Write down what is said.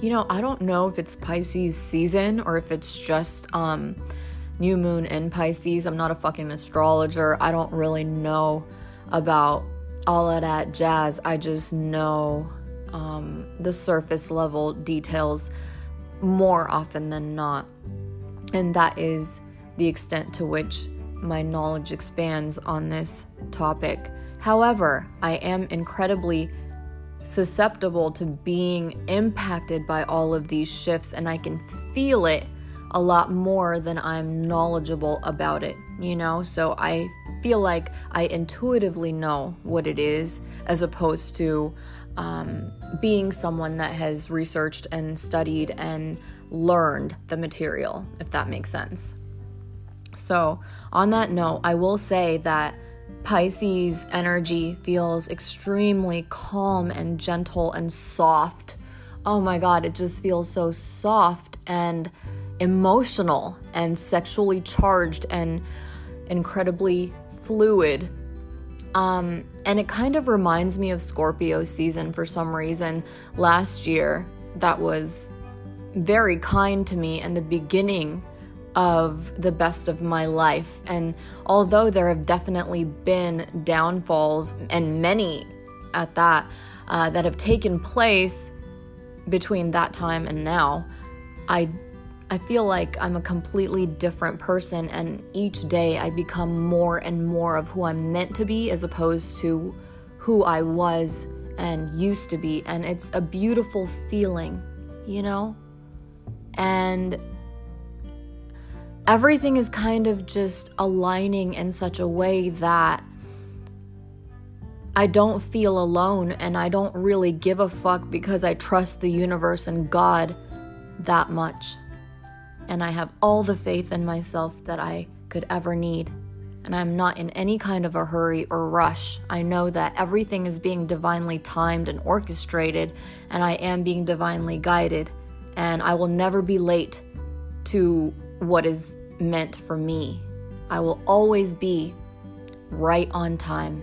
you know, I don't know if it's Pisces season or if it's just um, new moon in Pisces. I'm not a fucking astrologer. I don't really know about all of that jazz. I just know um, the surface level details more often than not. And that is the extent to which my knowledge expands on this topic. However, I am incredibly susceptible to being impacted by all of these shifts, and I can feel it a lot more than I'm knowledgeable about it, you know? So I feel like I intuitively know what it is as opposed to um, being someone that has researched and studied and learned the material, if that makes sense. So, on that note, I will say that Pisces energy feels extremely calm and gentle and soft. Oh my god, it just feels so soft and emotional and sexually charged and incredibly fluid. Um, and it kind of reminds me of Scorpio season for some reason. Last year, that was very kind to me and the beginning of the best of my life. And although there have definitely been downfalls, and many at that, uh, that have taken place between that time and now, I I feel like I'm a completely different person, and each day I become more and more of who I'm meant to be as opposed to who I was and used to be. And it's a beautiful feeling, you know? And everything is kind of just aligning in such a way that I don't feel alone and I don't really give a fuck because I trust the universe and God that much. And I have all the faith in myself that I could ever need. And I'm not in any kind of a hurry or rush. I know that everything is being divinely timed and orchestrated, and I am being divinely guided. And I will never be late to what is meant for me. I will always be right on time.